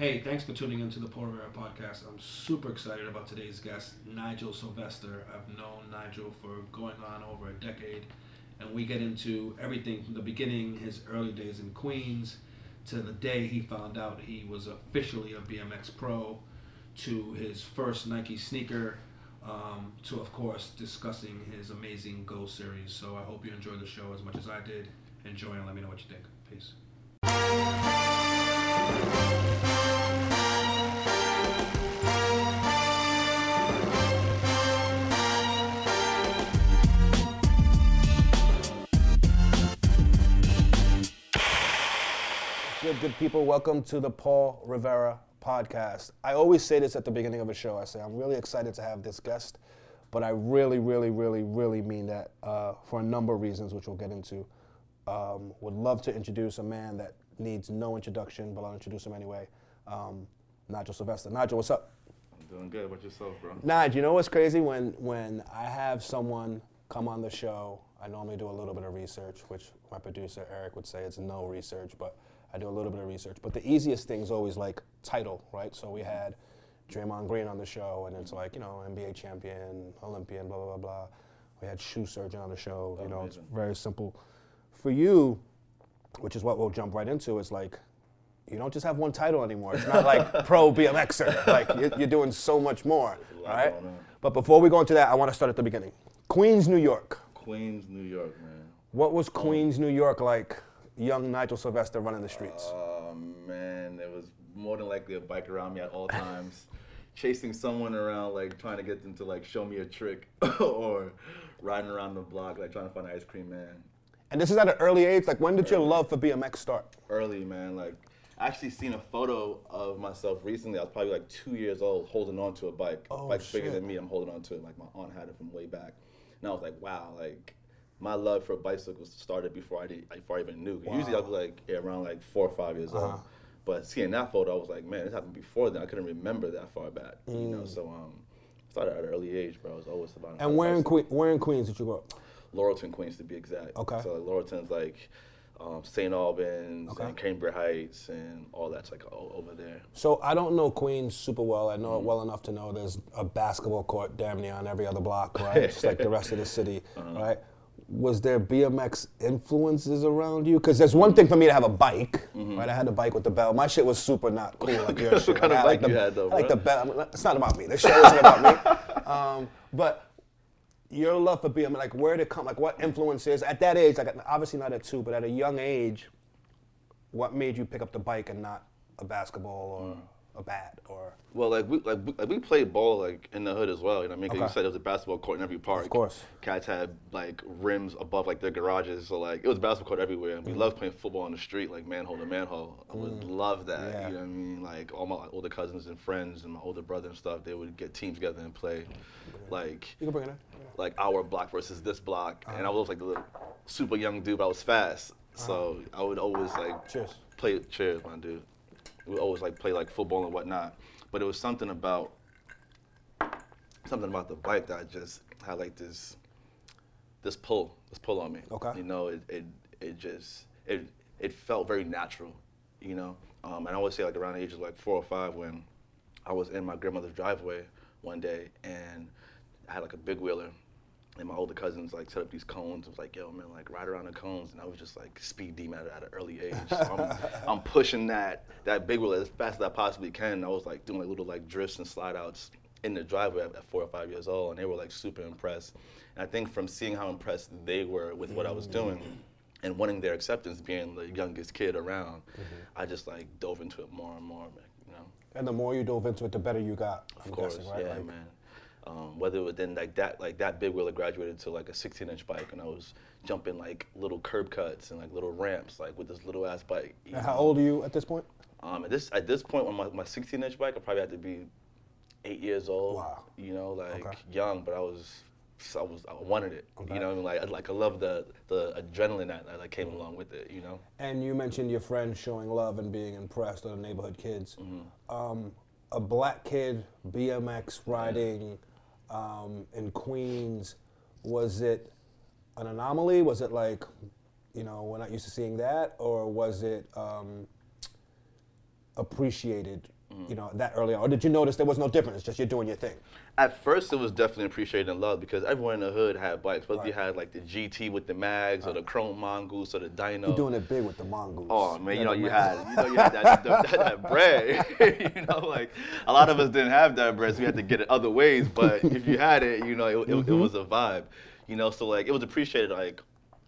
Hey, thanks for tuning into the Paul Rivera podcast. I'm super excited about today's guest, Nigel Sylvester. I've known Nigel for going on over a decade, and we get into everything from the beginning, his early days in Queens, to the day he found out he was officially a BMX pro, to his first Nike sneaker, um, to of course discussing his amazing Go series. So I hope you enjoy the show as much as I did. Enjoy and let me know what you think. Peace. Good, good people. Welcome to the Paul Rivera podcast. I always say this at the beginning of a show. I say I'm really excited to have this guest, but I really, really, really, really mean that uh, for a number of reasons, which we'll get into. Um, would love to introduce a man that needs no introduction, but I'll introduce him anyway. Um, Nigel Sylvester. Nigel, what's up? I'm doing good. About yourself, bro? Nigel, you know what's crazy? When when I have someone come on the show, I normally do a little bit of research, which my producer Eric would say it's no research, but I do a little bit of research. But the easiest thing is always like title, right? So we had Draymond Green on the show, and it's like you know NBA champion, Olympian, blah blah blah blah. We had shoe surgeon on the show. You know, it's very simple. For you, which is what we'll jump right into, is like you don't just have one title anymore. It's not like pro BMXer. Like you're, you're doing so much more, right? But before we go into that, I want to start at the beginning. Queens, New York. Queens, New York, man. What was um, Queens, New York like? Young Nigel Sylvester running the streets. Oh man, there was more than likely a bike around me at all times, chasing someone around, like trying to get them to like show me a trick, or riding around the block, like trying to find an ice cream man. and this is at an early age. Like, when did your love for BMX start? Early, man. Like, I actually seen a photo of myself recently. I was probably like two years old, holding on to a bike. Oh, Bike's bigger than me. I'm holding on to it. Like my aunt had it from way back, and I was like, wow, like. My love for bicycles started before I did, before I even knew. Usually I was like yeah, around like four or five years Uh-huh. old. But seeing that photo, I was like, man, this happened before then. I couldn't remember that far back, you know. So um, started at an early age, bro. I was always about. Mm. And where in, que- where in Queens did you grow up? Laurelton, Queens, to be exact. Okay. So like Laurelton's like um, St. Albans Okay. and Cambria Heights and all that's like o- over there. So I don't know Queens super well. I know it well enough to know there's a basketball court damn near on every other block, right? Just like the rest of the city, right? Was there BMX influences around you? Because there's one thing for me to have a bike, right? I had a bike with the bell. My shit was super not cool like your shit. kind Like, of I like bike the, you had, though, I like the bell. It's not about me. This show isn't about me. Um, but your love for BMX, like where did it come? Like what influences at that age? Like obviously not at two, but at a young age, what made you pick up the bike and not a basketball or a bat or Well, like we like we, like we played ball like in the hood as well. You know what I mean? 'Cause Okay. you said there was a basketball court in every park. Of course. Cats had like rims above like their garages, so like it was a basketball court everywhere. And we mm. loved playing football on the street, like manhole to manhole. I would mm. love that. Yeah. You know what I mean? Like all my older cousins and friends and my older brother and stuff, they would get teams together and play, like you can bring it in. like our block versus this block. Uh-huh. And I was like the little super young dude, but I was fast. So uh-huh. I would always like Cheers. play cheers, my dude. We always like play like football and whatnot. But it was something about something about the bike that I just had like this this pull, this pull on me. Okay. You know, it it, it just it it felt very natural, you know. Um, and I always say like around the age of like four or five when I was in my grandmother's driveway one day and I had like a big wheeler and my older cousins like set up these cones. I was like, yo, man, like ride around the cones, and I was just like speed demon at, at an early age. So I'm, I'm pushing that that big wheel as fast as I possibly can. I was like doing like little like drifts and slide outs in the driveway at, at four or five years old, and they were like super impressed. And I think from seeing how impressed they were with what I was doing. And wanting their acceptance, being the youngest kid around, mm-hmm. I just like dove into it more and more, man, you know. And the more you dove into it, the better you got. I'm Of course, guessing, right? yeah, Like, man. Um, whether it was then like that, like that big wheeler graduated to like a 16-inch bike, and I was jumping like little curb cuts and like little ramps, like with this little ass bike. How old are you at this point? Um, at this at this point on my, my 16-inch bike, I probably had to be eight years old. Wow. You know, like Okay. young, but I was. I was, I wanted it, Okay. you know. Like, I- like I love the the adrenaline that, that came along with it, you know. And you mentioned your friends showing love and being impressed, or the neighborhood kids. Mm-hmm. Um, a black kid BMX riding um, in Queens, was it an anomaly? Was it like, you know, we're not used to seeing that, or was it, um, appreciated, Mm. you know, that early on? Or did you notice there was no difference? Just you're doing your thing. At first, it was definitely appreciated and loved because everyone in the hood had bikes. Whether you had like the GT with the mags or the Chrome Mongoose or the Dyno. You're doing it big with the mongoose. Oh man, you know you had you know you had that, that, that, that bread. you know, like a lot of us didn't have that bread, so we had to get it other ways. But if you had it, you know, it, it, Mm-hmm. it was a vibe. You know, so like it was appreciated like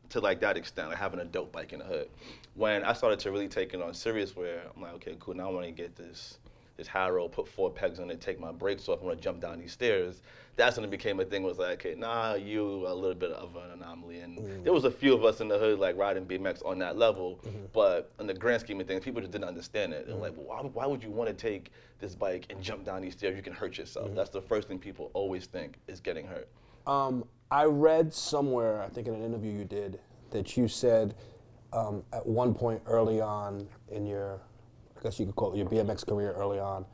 to like that extent, like having a dope bike in the hood. When I started to really take it on serious, where I'm like, okay, cool, now I want to get this this Haro, put four pegs on it, take my brakes off, I want to jump down these stairs. That's when it became a thing. Was like, okay, nah, you a little bit of an anomaly, and there was a few of us in the hood like riding BMX on that level, but in the grand scheme of things, people just didn't understand it. They're like, well, why, why would you want to take this bike and jump down these stairs? You can hurt yourself. That's the first thing people always think is getting hurt. Um, I read somewhere, I think in an interview you did, that you said um, at one point early on in your, I guess you could call it your BMX career early on,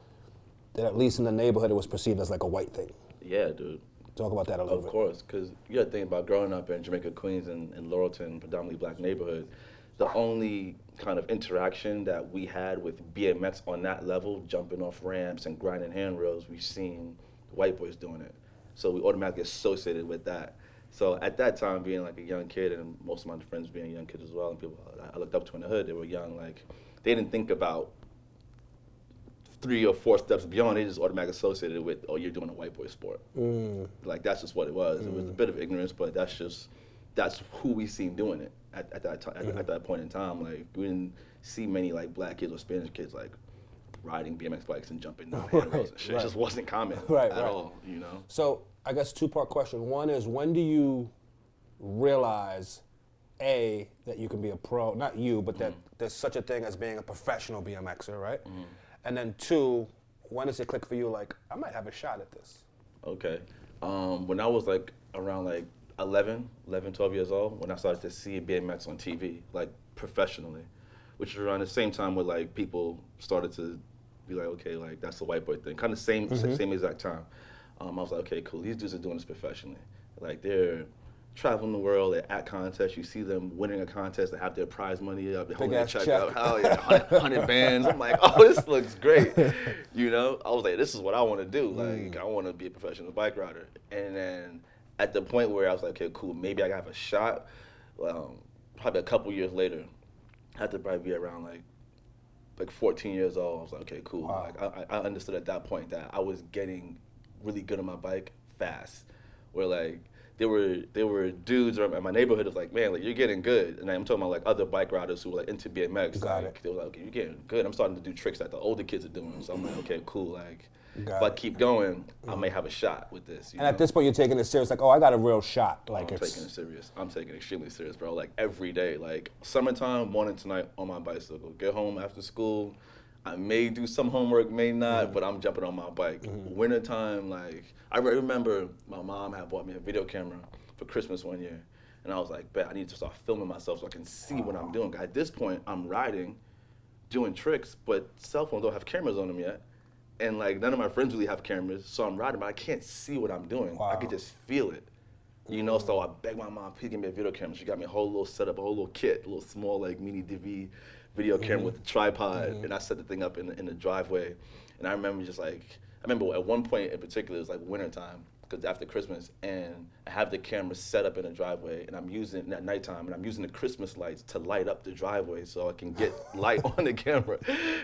that at least in the neighborhood it was perceived as like a white thing. Yeah, dude. Talk about that a little Of bit. course, because you got to think about growing up in Jamaica, Queens, and, and Laurelton, predominantly black neighborhood. The only kind of interaction that we had with BMX on that level, jumping off ramps and grinding handrails, we've seen white boys doing it. So we automatically associated with that. So at that time, being like a young kid, and most of my friends being young kids as well, and people I looked up to in the hood, they were young. Like they didn't think about three or four steps beyond, they just automatically associated with, oh, you're doing a white boy sport. Mm. Like that's just what it was. It was a mm. bit of ignorance, but that's just that's who we seen doing it at, at that time. At, at mm-hmm. that point in time, like we didn't see many like black kids or Spanish kids like riding BMX bikes and jumping down handrails and shit. right. It just wasn't common Right, at right. all. You know. So I guess two part question. One is when do you realize a that you can be a pro? Not you, but that mm. there's such a thing as being a professional BMXer, right? And then two, when does it click for you? Like I might have a shot at this. Okay. Um, when I was like around like 11, 11, 12 years old, when I started to see BMX on TV, like professionally, which was around the same time where like people started to be like, okay, like that's the white boy thing. Kind of same same exact time. Um, I was like, okay, cool. These dudes are doing this professionally. Like they're traveling the world, they're at contests. You see them winning a contest, they have their prize money up, they're holding their check, check. up. Hell yeah, 100, 100 bands. I'm like, oh, this looks great. You know, I was like, this is what I want to do. Like, I want to be a professional bike rider. And then at the point where I was like, okay, cool, maybe I have a shot. Um, probably a couple years later, I had to probably be around like like 14 years old. I was like, okay, cool. Wow. Like, I, I understood at that point that I was getting really good on my bike fast. Where like there were there were dudes around my neighborhood was like, man, like you're getting good. And I'm talking about like other bike riders who were like into BMX. Got like it. they were like, okay, you're getting good. I'm starting to do tricks that the older kids are doing. So I'm like, okay, cool. Like Got if I keep going, I may have a shot with this. You And at this point, you're taking it serious. Like, oh, I got a real shot. Like I'm it's taking it serious. I'm taking it extremely serious, bro. Like every day, like summertime, morning to night on my bicycle. Get home after school. I may do some homework, may not, mm-hmm. but I'm jumping on my bike. Mm-hmm. Wintertime, like I re- remember my mom had bought me a video camera for Christmas one year, and I was like, bet I need to start filming myself so I can see what I'm doing. At this point, I'm riding, doing tricks, but cell phones don't have cameras on them yet. And like none of my friends really have cameras, so I'm riding, but I can't see what I'm doing. I Wow. can just feel it. You know, so I begged my mom, please give me a video camera. She got me a whole little setup, a whole little kit, a little small like mini DV video camera mm-hmm. with a tripod, mm-hmm. and I set the thing up in the, in the driveway. And I remember just like, I remember at one point in particular, it was like wintertime, because after Christmas, and I have the camera set up in the driveway, and I'm using it at nighttime, and I'm using the Christmas lights to light up the driveway so I can get light on the camera.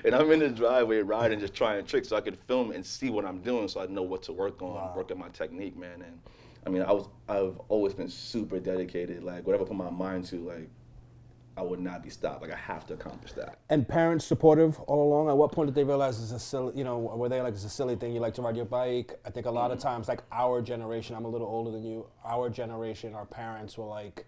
And I'm in the driveway riding, just trying tricks so I could film and see what I'm doing so I know what to work on, work on my technique, man. And I mean, I was, I've always been super dedicated. Like whatever I put my mind to, like I would not be stopped. Like I have to accomplish that. And parents supportive all along. At what point did they realize it's a silly, you know, were they like it's a silly thing? You like to ride your bike. I think a lot of mm-hmm. times, like our generation, I'm a little older than you. Our generation, our parents were like,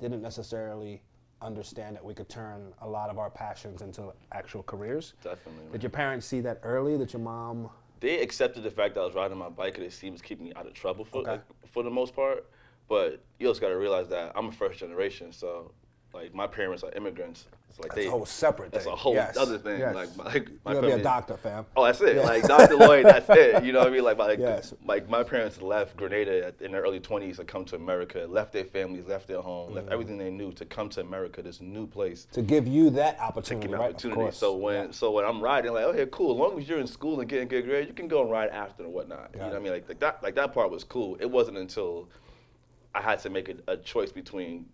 didn't necessarily understand that we could turn a lot of our passions into actual careers. Definitely. Did your parents see that early? That your mom? they accepted the fact that I was riding my bike and it seems to keep me out of trouble for Okay. like, for the most part. But you also got to realize that I'm a first generation, so like my parents are immigrants, It's like That's a whole separate That's thing. a whole Yes, other thing. yes. Like, my, like You my gotta be a doctor, fam. Oh, that's it. Like Dr. Lloyd, that's it. You know what I mean? Like, like, Yes. like my parents left Grenada in their early 20s to come to America, left their families, left their home, Mm. left everything they knew to come to America, this new place. To give you that To opportunity, give me right? Opportunity. So when Yeah. so when I'm riding, like, okay, cool. As long as you're in school and getting good grades, you can go and ride after and whatnot. You know what I mean? Like, like that like that part was cool. It wasn't until I had to make a, a choice between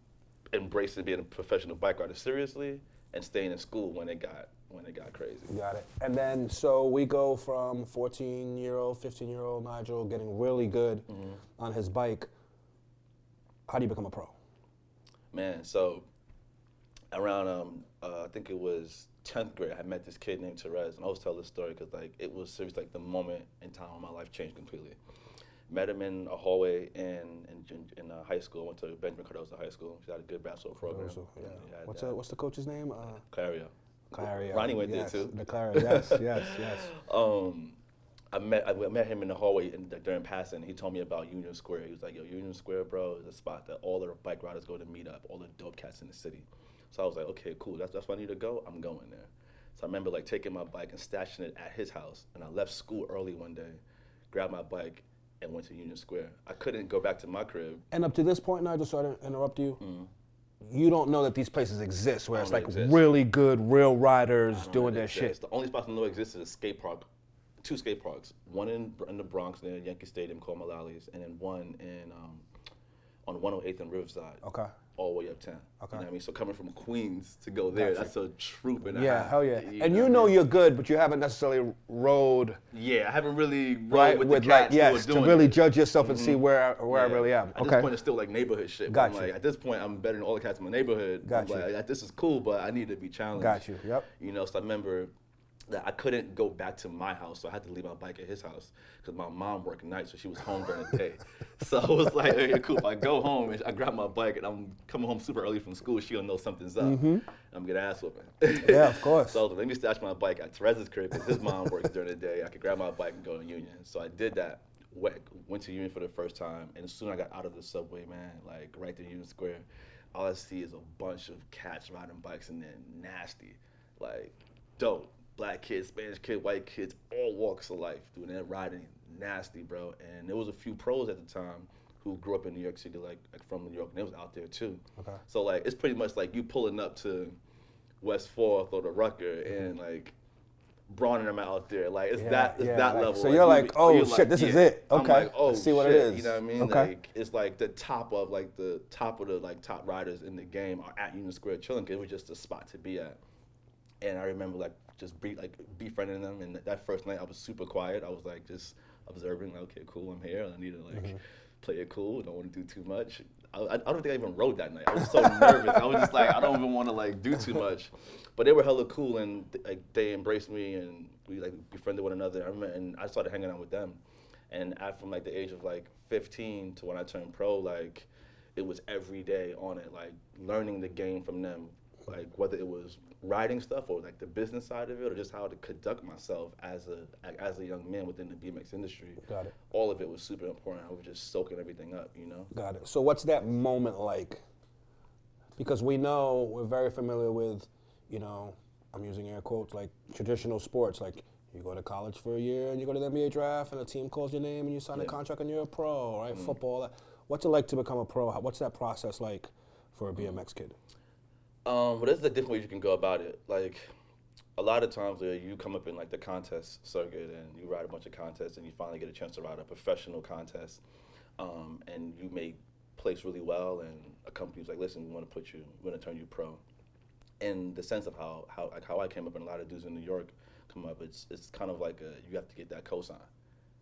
embracing being a professional bike rider seriously and staying in school when it got when it got crazy. Got it. And then, so we go from 14 year old, 15 year old Nigel getting really good Mm-hmm. on his bike. How do you become a pro? Man, so around um, uh, I think it was tenth grade, I met this kid named Therese, and I always tell this story because like it was seriously like the moment in time when my life changed completely. Met him in a hallway in in, in, uh, high school. Went to Benjamin Cardozo High School. She had a good basketball program. Yeah. had What's, uh, what's the coach's name? Uh, Clario. Claria. Ronnie went yes, there too. The Claria, yes, yes, yes. um, I met I met him in the hallway in, during passing. He told me about Union Square. He was like, "Yo, Union Square, bro, is a spot that all the bike riders go to meet up. All the dope cats in the city." So I was like, "Okay, cool. That's that's where I need to go. I'm going there." So I remember like taking my bike and stashing it at his house. And I left school early one day, grabbed my bike, and went to Union Square. I couldn't go back to my crib. And up to this point, Nigel, so I didn't interrupt you, you don't know that these places exist where it's like exist. really good, real riders doing their shit. The only spots I know exist is a skate park, two skate parks. One in, in the Bronx near Yankee Stadium called Mullaly's, and then one in um, on 108th and Riverside. Okay. All the way uptown. Okay. You know what I mean? So coming from Queens to go there, Gotcha. that's a troop and a Yeah, half, hell yeah. you and know you what I know mean? you're good, but you haven't necessarily rode Yeah, I haven't really rode right with, with, the like cats who are yes to really it. judge yourself and see Mhm. where where I Yeah. really am. At Okay. this point, it's still like neighborhood shit. Got you. like, at this point, I'm better than all the cats in my neighborhood. Got you. like, like, this is cool, but I need to be challenged. Got you. Yep. You know, so I remember that I couldn't go back to my house, so I had to leave my bike at his house because my mom worked nights, so she was home during the day. so I was like, okay, cool. If I go home and I grab my bike and I'm coming home super early from school, she'll know something's up. I'm gonna get ass whooping. Mm-hmm. Yeah, of course. so I was like, let me stash my bike at Teresa's crib because his mom works during the day. I could grab my bike and go to Union. So I did that. Went, went to Union for the first time, and as soon as I got out of the subway, man, like right to Union Square, all I see is a bunch of cats riding bikes and then nasty, like dope. Black kids, Spanish kids, white kids, all walks of life doing that riding, nasty, bro. And there was a few pros at the time who grew up in New York City, like, like from New York, and they was out there too. Okay. So like, it's pretty much like you pulling up to West Fourth or the Rucker and like brawling them out there. Like it's Mm-hmm. Yeah, that it's yeah, that like- level. so you're you like, oh, you're shit, this is yeah. it. I'm Okay, like, oh, let's see what it shit, is. You know what I mean? Okay. Like it's like the top of like the top of the like top riders in the game are at Union Square chilling. it was just a spot to be at. And I remember like just be like befriending them. And that first night I was super quiet. I was like just observing. Like, okay, cool, I'm here. I need to like Mm-hmm. play it cool. Don't want to do too much. I, I I don't think I even rode that night. I was so nervous. I was just like, I don't even want to like do too much. But they were hella cool and like they embraced me and we like befriended one another. I remember, and I started hanging out with them. And at from like the age of like 15 to when I turned pro, like it was every day on it, like learning the game from them, like whether it was writing stuff or like the business side of it or just how to conduct myself as a as a young man within the BMX industry. Got it. All of it was super important. I was just soaking everything up, you know. Got it. So what's that moment like? Because we know we're very familiar with, you know, I'm using air quotes like traditional sports. Like you go to college for a year and you go to the NBA draft and a team calls your name and you sign a contract and you're a pro, right? Mm. Football. What's it like to become a pro? What's that process like for a BMX kid? Um, but there's a different ways you can go about it. Like a lot of times where you come up in like the contest circuit and you ride a bunch of contests and you finally get a chance to ride a professional contest, um, and you may place really well and a company's like, listen, we want to put you, we want to turn you pro. In the sense of how how like how I came up and a lot of dudes in New York come up, it's it's kind of like a, you have to get that cosign.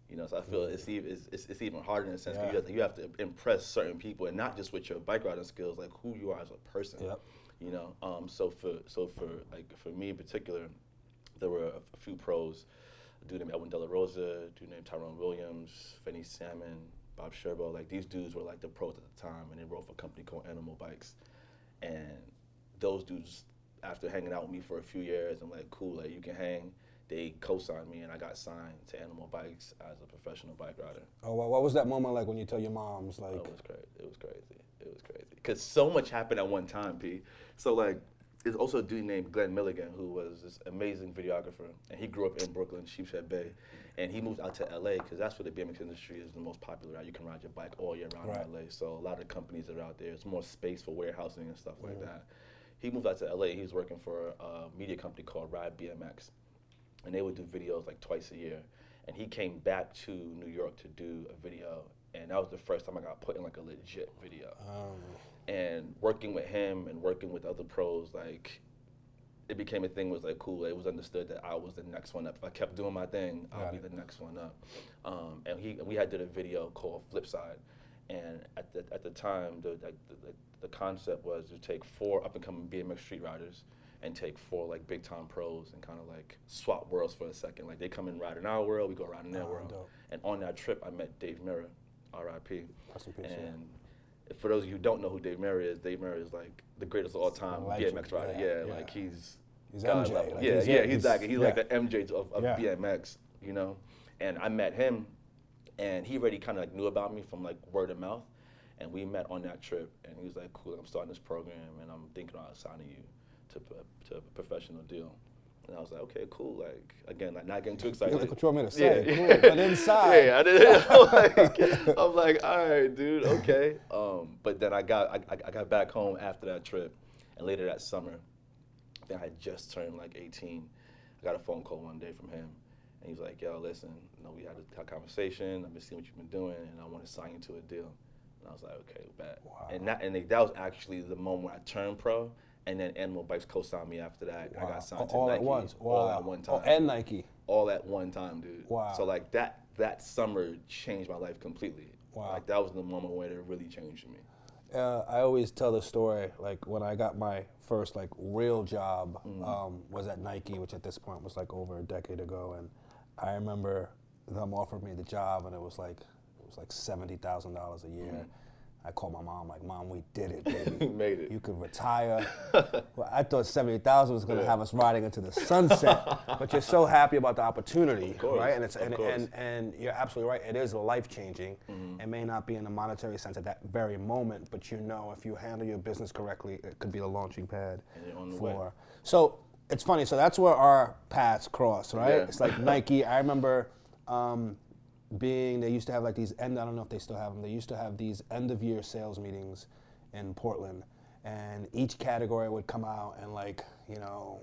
You know, so I feel it's, even, it's, it's, even harder in a sense. Yeah. You, have to, you have to impress certain people, and not just with your bike riding skills, like who you are as a person Yep. You know? Um, so for so for like for me in particular there were a, few pros. A dude named Edwin De La Rosa dude named Tyrone Williams Vinnie Sammon Bob Scerbo like these dudes were like the pros at the time and they rode for a company called Animal Bikes. And those dudes after hanging out with me for a few years I'm like cool like you can hang they co-signed me and I got signed to Animal Bikes as a professional bike rider Oh, what, what was that moment like when you tell your moms like? Oh, it was crazy. It was crazy. It was crazy. Cause so much happened at one time, P. So like, there's also a dude named Glenn Milligan who was this amazing videographer, and he grew up in Brooklyn, Sheepshead Bay, and he moved out to LA because that's where the BMX industry is the most popular. You can ride your bike all year round Right. in LA, so a lot of companies are out there. It's more space for warehousing and stuff like mm. that. He moved out to LA. He was working for a media company called Ride BMX, and they would do videos like twice a year. And he came back to New York to do a video, and that was the first time I got put in like a legit video Um, and working with him and working with other pros, like it became a thing. Was like cool. It was understood that I was the next one up. If I kept doing my thing, I'll be it. the next one up. Um, and he, we had did a video called Flipside, and at the at the time, the the, the, the concept was to take four up and coming BMX street riders and take four like big time pros and kind of like swap worlds for a second. Like they come and ride in our world, we go ride in their Oh, ah, world. dope. And on that trip, I met Dave Mirra, R.I.P. Rest in peace, yeah. And for those of you who don't know who Dave Mirra is, Dave Mirra is like the greatest of all time BMX rider. yeah, Yeah, yeah. like he's He's God MJ, level. like, yeah, he's yeah, he's, He's- like he's like the MJ of, of Yeah. BMX, you know. And I met him, and he already kind of like knew about me from like word of mouth, and we met on that trip. And he was like, "Cool, I'm starting this program, and I'm thinking about signing you to to a professional deal." And I was like, "Okay, cool." Like again, like not getting too excited. Like, what you want me to say? Yeah, Cool, but inside. Yeah, I did. I'm like, I'm like, all right, dude, okay. Um, but then I got I, I- got back home after that trip, and later that summer, I think I had just turned like 18. I got a phone call one day from him, and he's like, "Yo, listen, you know, we had a conversation. I've been seeing what you've been doing, and I want to sign you to a deal." And I was like, "Okay, bet." Wow. And that and that was actually the moment where I turned pro, and then Animal Bikes co-signed me after that. I got signed to all Nike at once. all at one time Oh, and Nike. all at one time, dude. Wow. So like that that summer changed my life completely. Wow. Like that was the moment where it really changed me. Uh, I always tell the story like when I got my first like real job Mm. um, was at Nike, which at this point was like over a decade ago, and I remember them offered me the job, and it was like it was like seventy thousand dollars a year. I called my mom like, "Mom, we did it, baby. Made it. You could retire." well, I thought seventy thousand was going to have us riding into the sunset, but you're so happy about the opportunity, course, right? And it's and, and and you're absolutely right. It is life changing. Mm-hmm. It may not be in a monetary sense at that very moment, but you know if you handle your business correctly, it could be a launching pad And you're on the for. way. So it's funny. So that's where our paths cross, right? Yeah. It's like Nike. I remember um, being. They used to have like these end. I don't know if they still have them. They used to have these end of year sales meetings in Portland, and each category would come out and like you know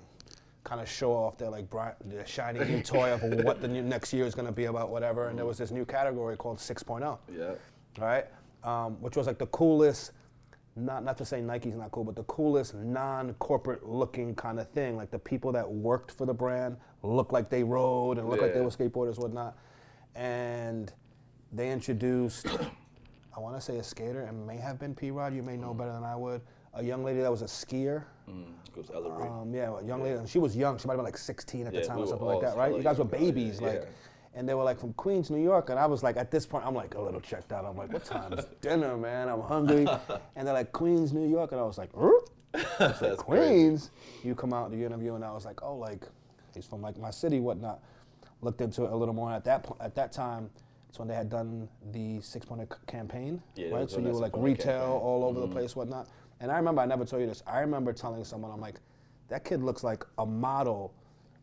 kind of show off their like bright, their shiny new toy of what the new, next year is going to be about whatever and there was this new category called 6.0 Yeah. right um, which was like the coolest not not to say nike's not cool but the coolest non-corporate looking kind of thing like the people that worked for the brand looked like they rode and looked like they were skateboarders whatnot and they introduced i want to say a skater and may have been p-rod you may know better than i would a young lady that was a skier Mm. Goes Ella um, yeah, a young lady. And she was young. She might have been like 16 at Yeah, the time we or something like that, right? You guys were yeah, babies, yeah. like, and they were like from Queens, New York, and I was like, at this point, I'm like a little checked out. I'm like, what time's dinner, man? I'm hungry, and they're like Queens, New York, and I was like? I was like, That's crazy. Queens. You come out to the interview, and I was like, oh, like he's from like my city, whatnot. Looked into it a little more. At that po- at that time, it's when they had done the 6.0 c- campaign, Yeah, right? was So you that were like 6.0 retail campaign. all over the place, whatnot. And I remember, I never told you this. I remember telling someone, I'm like, that kid looks like a model.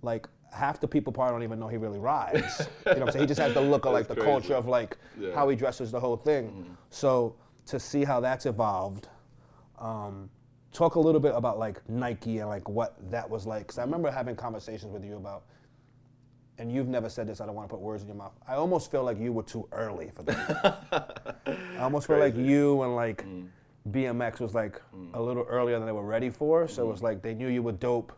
Like half the people probably don't even know he really rides. you know what I'm saying? He just has the look of like the That's culture of like Yeah. how he dresses, the whole thing. So to see how that's evolved, um, talk a little bit about like Nike and like what that was like. Because I remember having conversations with you about, and you've never said this. I don't want to put words in your mouth. I almost feel like you were too early for that. I almost feel like you and like mm. BMX was like mm. a little earlier than they were ready for. So it mm. was like they knew you were dope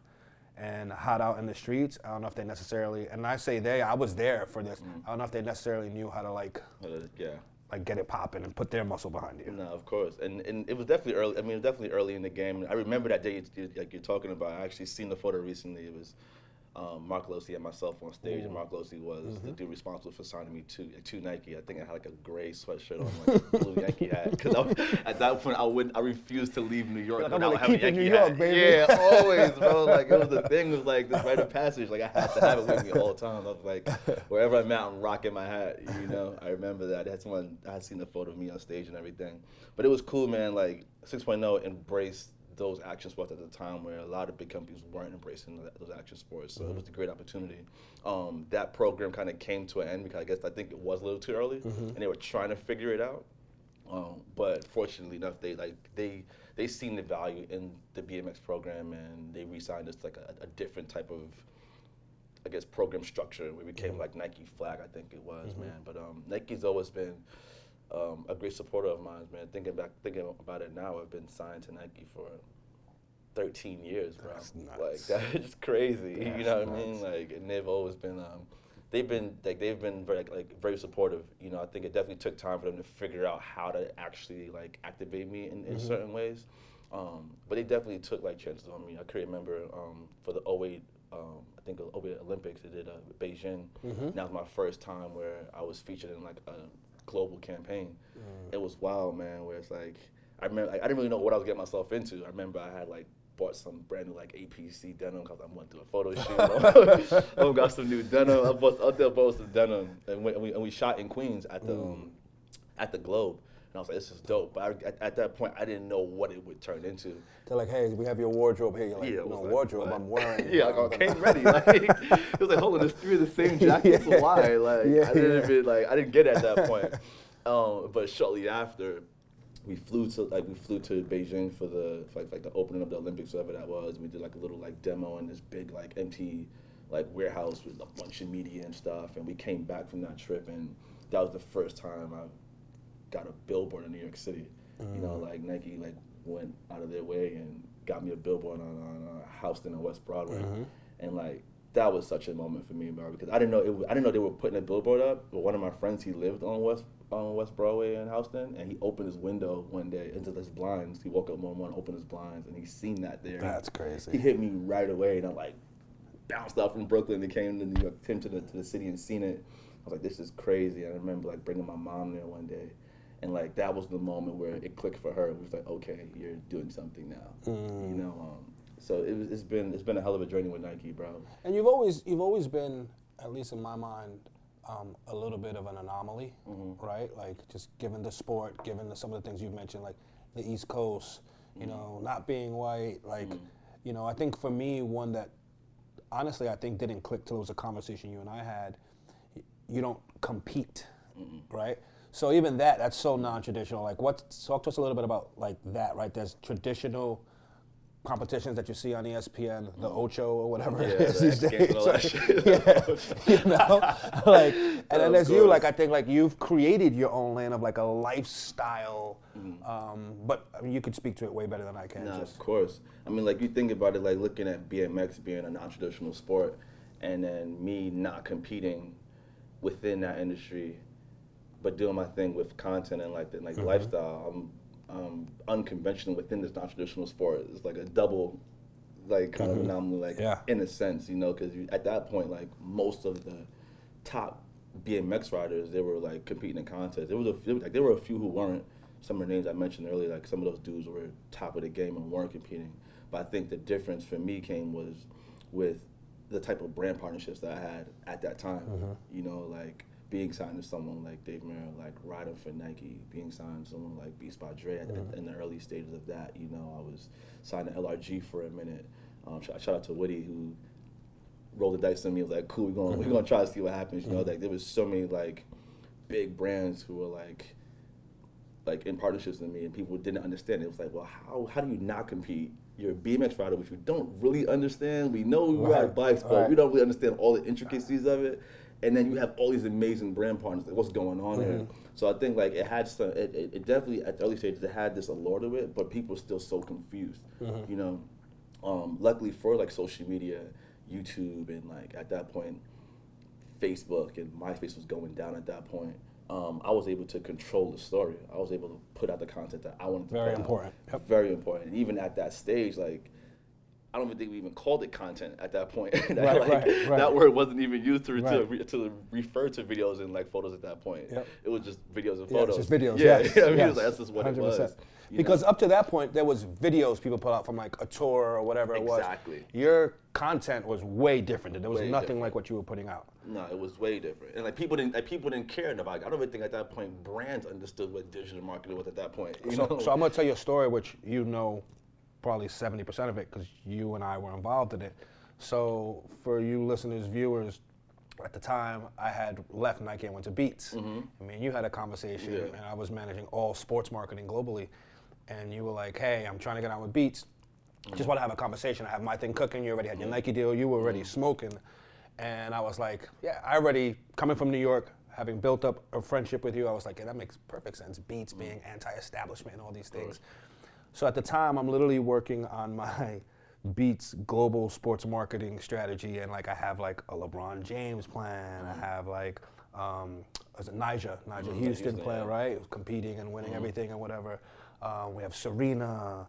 and hot out in the streets. I don't know if they necessarily, and I say they, I was there for this. I don't know if they necessarily knew how to like Uh, yeah. like get it popping and put their muscle behind you. No, of course, and and it was definitely early. I mean, it was definitely early in the game. I remember that day, you- you- like you're talking about. I actually seen the photo recently. It was um, Mark Losey and myself on stage, and Mark Losey was Mm-hmm. the dude responsible for signing me to to Nike. I think I had like a gray sweatshirt on, like a blue Yankee hat. Because at that point, I would I refused to leave New York like, I'm without gonna having a Yankee New York, hat. baby. Yeah, always, bro. Like it was the thing was like this rite of passage. Like I had to have it with me all the time. I was like, wherever I'm at, I'm rocking my hat. You know, I remember that. That's when I had seen the photo of me on stage and everything. But it was cool, man. Like 6.0 embraced those action sports at the time where a lot of big companies weren't embracing th- those action sports. So it was a great opportunity. Um, that program kind of came to an end because I guess I think it was a little too early, and they were trying to figure it out. Um, but fortunately enough, they like they they seen the value in the BMX program and they re-signed us like a, a different type of I guess program structure. We became like Nike Flag, I think it was, man. But um, Nike's always been um, a great supporter of mine, man. Thinking back, thinking about it now, I've been signed to Nike for 13 years, bro. That's Like nuts. that's crazy. you know what I mean? Like, and they've always been, um, they've been like they've been very like very supportive. You know, I think it definitely took time for them to figure out how to actually like activate me in, in Mm-hmm. certain ways. Um, but they definitely took like chances on me. I can remember um, for the 08, um, I think the 08 Olympics, they did uh, Beijing. Mm-hmm. That was my first time where I was featured in like a global campaign. Mm. It was wild, man. Where it's like I remember like, I didn't really know what I was getting myself into. I remember I had like bought some brand new like APC denim because I went to a photo shoot. I got some new denim. I bought there bought some denim, and we, and we, and we shot in Queens at the um, at the Globe. And I was like, this is dope. But I, at, at that point, I didn't know what it would turn into. They're like, hey, we have your wardrobe here. You're like, Yeah, no like, wardrobe, what? I'm wearing. It. Yeah, like I came ready. Like it was like, hold on, there's three of the same jackets. Yeah. Why? Like Yeah, I didn't even like I didn't get it at that point. Um, but shortly after, we flew to like we flew to Beijing for the for like, like the opening of the Olympics, whatever that was. We did like a little like demo in this big like empty like warehouse with a bunch of media and stuff. And we came back from that trip, and that was the first time I got a billboard in New York City. You know, like Nike like went out of their way and got me a billboard on, on uh, Houston and West Broadway, and like that was such a moment for me, bro. Because I didn't know it, wa- I didn't know they were putting a billboard up. But one of my friends, he lived on West on West Broadway in Houston, and he opened his window one day into his blinds. He woke up one morning, opened his blinds, and he seen that there. That's crazy. He hit me right away, and I'm like, bounced out from Brooklyn and came to New York, came to the, to the city and seen it. I was like, this is crazy. I remember like bringing my mom there one day, and like that was the moment where it clicked for her. It was like, okay, you're doing something now. You know, um, so it, it's been it's been a hell of a journey with Nike, bro. And you've always you've always been, at least in my mind, um, a little bit of an anomaly, Mm-hmm. right? Like just given the sport, given the, some of the things you've mentioned, like the East Coast, you Mm-hmm. know, not being white, like, you know, I think for me one that honestly I think didn't click till it was a conversation you and I had. You don't compete, right? So even that, that's so non-traditional. Like, what? Talk to us a little bit about like that, right? There's traditional competitions that you see on ESPN, the Ocho or whatever it Yeah, is the these days. and all yeah, you know, like, and then there's you. Like, I think like you've created your own land of like a lifestyle. Mm-hmm. Um, but I mean, you could speak to it way better than I can. No, just of course. I mean, like you think about it, like looking at BMX being a non-traditional sport, and then me not competing within that industry, but doing my thing with content and like the like mm-hmm. lifestyle. I'm um, unconventional within this non-traditional sport. It's like a double, like kind of anomaly, like Yeah. in a sense, you know, because at that point, like most of the top BMX riders, they were like competing in contests. There was a few, like there were a few who weren't. Some of the names I mentioned earlier, like some of those dudes were top of the game and weren't competing. But I think the difference for me came was with the type of brand partnerships that I had at that time. Mm-hmm. You know, like being signed to someone like Dave Mirra, like riding for Nike, being signed to someone like Beats by Dre at- mm-hmm. in the early stages of that. You know, I was signed to LRG for a minute. Um, shout, shout out to Woody who rolled the dice on me. Was like, cool, we're going, we're mm-hmm. gonna try to see what happens. You know, mm-hmm. like there was so many like big brands who were like like in partnerships with me, and people didn't understand. It was like, well, how how do you not compete? You're a BMX rider, which we don't really understand. We know we Right, ride bikes, but right. we don't really understand all the intricacies of it. And then you have all these amazing brand partners. Like, what's going on here? So I think like it had some. It, it, it definitely at the early stages it had this allure to it, but people were still so confused. You know, um, luckily for like social media, YouTube, and like at that point, Facebook and MySpace was going down at that point. Um, I was able to control the story. I was able to put out the content that I wanted to. Very put out. important. Yep. Very important. And even at that stage, like I don't even think we even called it content at that point. that, Right, like, right, right. that word wasn't even used to, to, re, to refer to videos and like photos at that point. Yep. It was just videos and Yeah, photos. just videos. Yeah, yes, I mean, yes, like, that's just what it 100%. was. Because know? up to that point, there was videos people put out from like a tour or whatever it was. Exactly. Your content was way different. There was Way nothing different. like what you were putting out. No, it was way different, and like people didn't, like people didn't care enough. Like, I don't even think at that point brands understood what digital marketing was at that point. You So, know? so I'm gonna tell you a story which you know probably 70% of it because you and I were involved in it. So for you listeners, viewers, at the time I had left Nike and went to Beats. I mean, you had a conversation, Mm-hmm. Yeah. and I was managing all sports marketing globally, and you were like, "Hey, I'm trying to get on with Beats. Just want to have a conversation. I have my thing cooking. You already had your Mm-hmm. Nike deal. You were already smoking." And I was like, "Yeah, I already coming from New York." Having built up a friendship with you, I was like, yeah, that makes perfect sense. Beats Mm-hmm. being anti-establishment and all these things. So at the time, I'm literally working on my Beats global sports marketing strategy, and like I have like a LeBron James plan. I have like um, was it Nyjah, Nyjah Mhm, Huston plan, yeah. right? Competing and winning everything and whatever. Uh, we have Serena.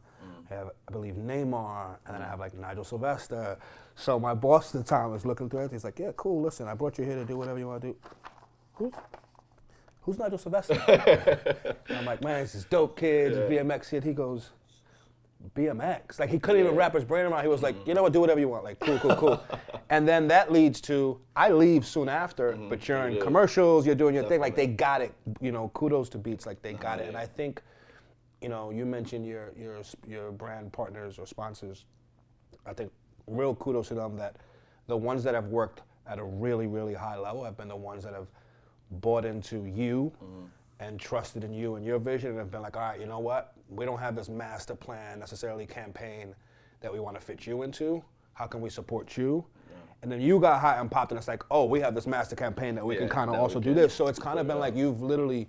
I have, I believe, Neymar, and then I have like Nigel Sylvester. So my boss at the time was looking through it. He's like, "Yeah, cool. Listen, I brought you here to do whatever you want to do. Who's who's Nigel Sylvester?" And I'm like, man, this is dope kid, this BMX kid. He goes, BMX. Like he couldn't even wrap his brain around. He was like, mm. you know what, do whatever you want. Like, cool, cool, cool. and then that leads to I leave soon after, mm-hmm. but you're in Yeah. commercials, you're doing your thing. Like they got it. You know, kudos to Beats. Like they got it. And. I think, you know, you mentioned your your your brand partners or sponsors. I think real kudos to them that the ones that have worked at a really, really high level have been the ones that have bought into you and trusted in you and your vision and have been like, all right, you know what? We don't have this master plan necessarily campaign that we want to fit you into. How can we support you? And then you got hot and popped, and it's like, oh, we have this master campaign that we can kind of also do this. So it's kind of been like you've literally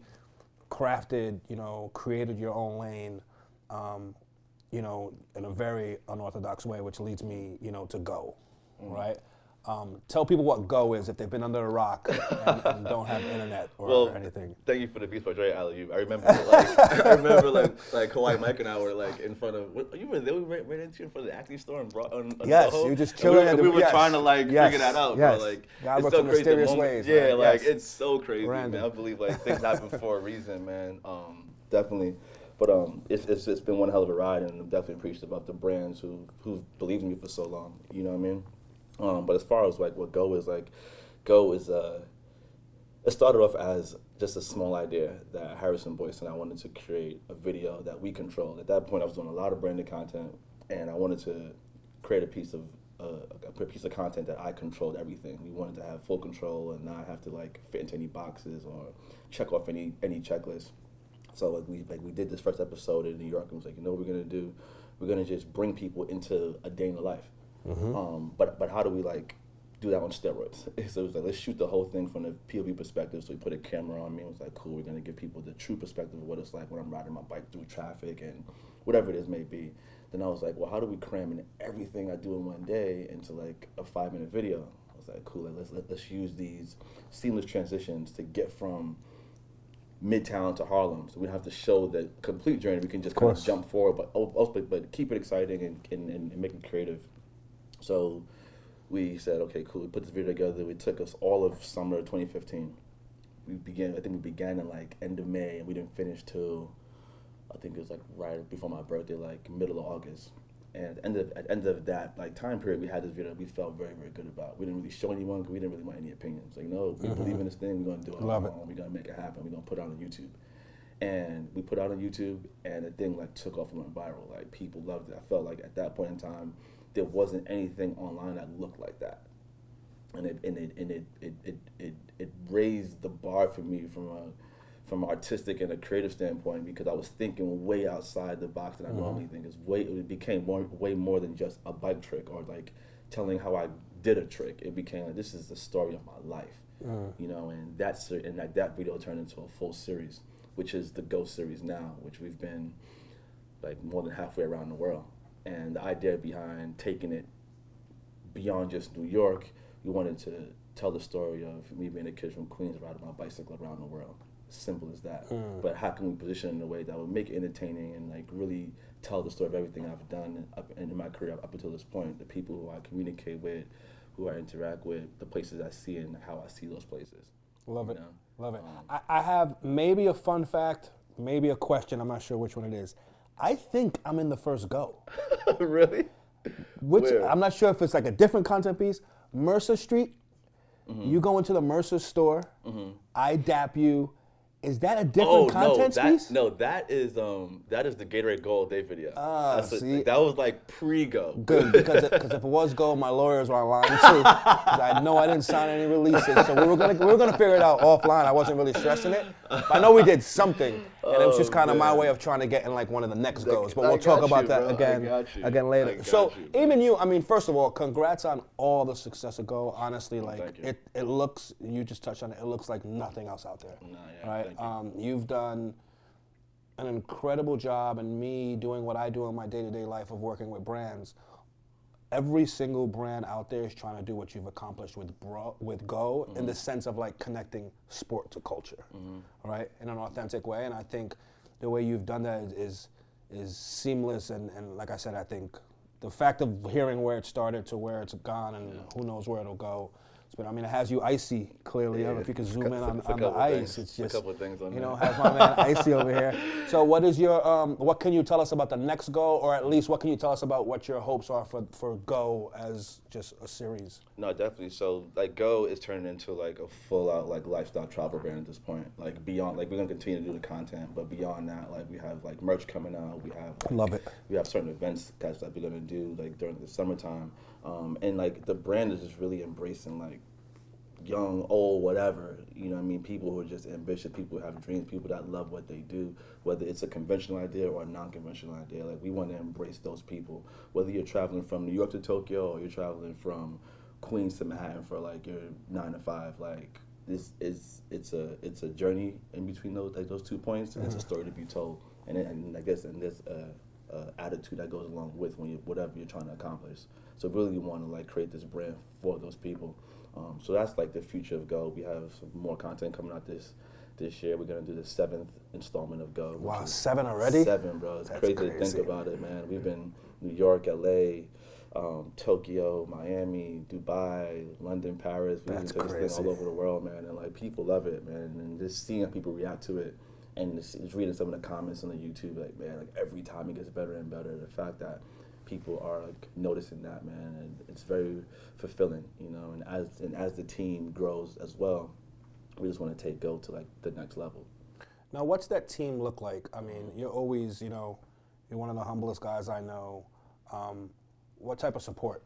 crafted, you know, created your own lane, um, you know, in a very unorthodox way, which leads me, you know, to Go, Mm-hmm. right? Um, tell people what Go is if they've been under a rock and, and don't have internet or, Well, anything. Thank you for the Beats by Dre alley I remember, like, I remember, like, like Kawhi Mike and I were like in front of. What, you were they were right, right into in front of the acting store and brought on. on Yes, Soho? you just And chilling We, at were- we were yes, trying to like yes, figure that out, yes. bro. Like God it's so crazy. mysterious ways, Yeah, right? like Yes. it's so crazy, Random. man. I believe like things happen for a reason, man. Um, definitely. But um, it's, it's it's been one hell of a ride, and I'm definitely appreciative of the brands who who've believed in me for so long. You know what I mean? Um, but as far as like what Go is like, Go is uh, it started off as just a small idea that Harrison Boyce and I wanted to create a video that we controlled. At that point, I was doing a lot of branded content, and I wanted to create a piece of uh, a piece of content that I controlled everything. We wanted to have full control and not have to like fit into any boxes or check off any any checklist. So like we like we did this first episode in New York and was like, you know what we're gonna do? We're gonna just bring people into a day in the life. Um, but but how do we like do that on steroids? So it was like let's shoot the whole thing from the POV perspective. So we put a camera on me. and It was like cool. We're gonna give people the true perspective of what it's like when I'm riding my bike through traffic and whatever it is may be. Then I was like, well, how do we cram in everything I do in one day into like a five minute video? I was like, cool. Like, let's let, let's use these seamless transitions to get from Midtown to Harlem. So we have to show the complete journey. We can just kind of jump forward, but but, but keep it exciting and, and, and make it creative. So we said, okay, cool. We put this video together. It took us all of summer 2015. We began. I think we began in like end of May, and we didn't finish till I think it was like right before my birthday, like middle of August. And at the end of at the end of that like time period, we had this video we felt very very good about. We didn't really show anyone because We didn't really want any opinions. Like, no, we believe in mm-hmm. this thing. We're gonna do it. Love it. We're gonna make it happen. We're gonna put it on YouTube. And we put it out on YouTube, and the thing like took off and went viral. Like people loved it. I felt like at that point in time, there wasn't anything online that looked like that and it and it and it it, it, it, it raised the bar for me from a from an artistic and a creative standpoint because I was thinking way outside the box than I mm-hmm. normally think. It's way it became more way more than just a bike trick or like telling how I did a trick. It became like this is the story of my life, mm. you know. And that's and that that video turned into a full series, which is the Ghost series now, which we've been like more than halfway around the world. And the idea behind taking it beyond just New York, we wanted to tell the story of me being a kid from Queens riding my bicycle around the world. Simple as that. But how can we position it in a way that would make it entertaining and like really tell the story of everything I've done up in my career up until this point, the people who I communicate with, who I interact with, the places I see and how I see those places. Love it. know? Love it. Um, I, I have maybe a fun fact, maybe a question. I'm not sure which one it is. I think I'm in the first go. really? Which Where? I'm not sure if it's like a different content piece. Mercer Street. Mm-hmm. You go into the Mercer store. I dap you, Is that a different Oh no, content that piece? no, that is um that is the Gatorade Gold Day video. Ah, That's see? that was like pre-go. Good, because because if it was go, my lawyers were online too. I know I didn't sign any releases, so we were gonna we were gonna figure it out offline. I wasn't really stressing it. But I know we did something, and it was just Oh, kind of my way of trying to get in like one of the next I- goes. But I we'll talk got about you, that bro. Again again later. So you, even you, I mean, first of all, congrats on all the success of Go. Honestly, like it it looks you just touched on it. It looks like nothing else out there. Yeah, right? you. Um, you've done an incredible job and me doing what I do in my day-to-day life of working with brands. Every single brand out there is trying to do what you've accomplished with bro, with Go in Mm-hmm. the sense of like connecting sport to culture, right? In an authentic way. And I think the way you've done that is is, is seamless and, and like I said, I think the fact of hearing where it started to where it's gone and who knows where it'll go. But I mean, it has you icy clearly. I don't know if you can zoom in on, on the ice. things. It's It's a just couple things on you know has my man icy over here. So what is your um, what can you tell us about the next Go, or at least what can you tell us about what your hopes are for for Go as just a series? No, definitely. So like Go is turning into like a full out like lifestyle travel brand at this point. Like beyond like we're gonna continue to do the content, but beyond that, like we have like merch coming out. We have like, Love it. We have certain events guys that we're gonna do like during the summertime. Um, and like the brand is just really embracing like young, old, whatever. You know what I mean? People who are just ambitious, people who have dreams, people that love what they do, whether it's a conventional idea or a non conventional idea. Like we want to embrace those people. Whether you're traveling from New York to Tokyo or you're traveling from Queens to Manhattan for like your nine to five, like this is it's a it's a journey in between those like those two points and it's a story to be told. And, it, and I guess in this. a, a attitude that goes along with when you whatever you're trying to accomplish. So really, you want to like create this brand for those people. Um, so that's like the future of Go. We have some more content coming out this this year. We're gonna do the seventh installment of Go. Wow, seven already? Seven, bro. It's That's crazy, to think about it, man. We've been New York, L.A., um, Tokyo, Miami, Dubai, London, Paris. We've been to this crazy. thing all over the world, man. And like people love it, man. And just seeing how people react to it, and just, just reading some of the comments on the YouTube, like man, like every time it gets better and better. The fact that people are like noticing that, man, and it's very fulfilling, you know. And as and as the team grows as well, we just want to take Go to like the next level. Now, what's that team look like? I mean, you're always, you know, you're one of the humblest guys I know. Um, what type of support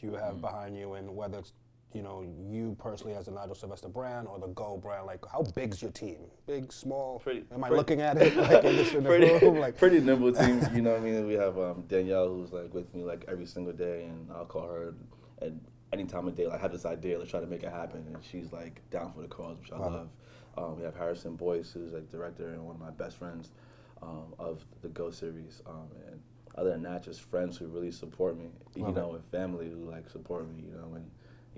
do you have behind you, and whether it's, you know, you personally as a Nigel Sylvester brand or the Go brand? Like, how big's your team? Big, small? Pretty- Am I pretty- looking at it like in the, in the pretty, room? Like, pretty nimble team. You know what I mean? We have um, Danielle who's like with me like every single day, and I'll call her at any time of day. Like, I have this idea, let's try to make it happen, and she's like down for the cause, which I love. Um, we have Harrison Boyce, who's like director and one of my best friends um, of the Go series, um, and other than that, just friends who really support me. You know, and family who like support me. You know, and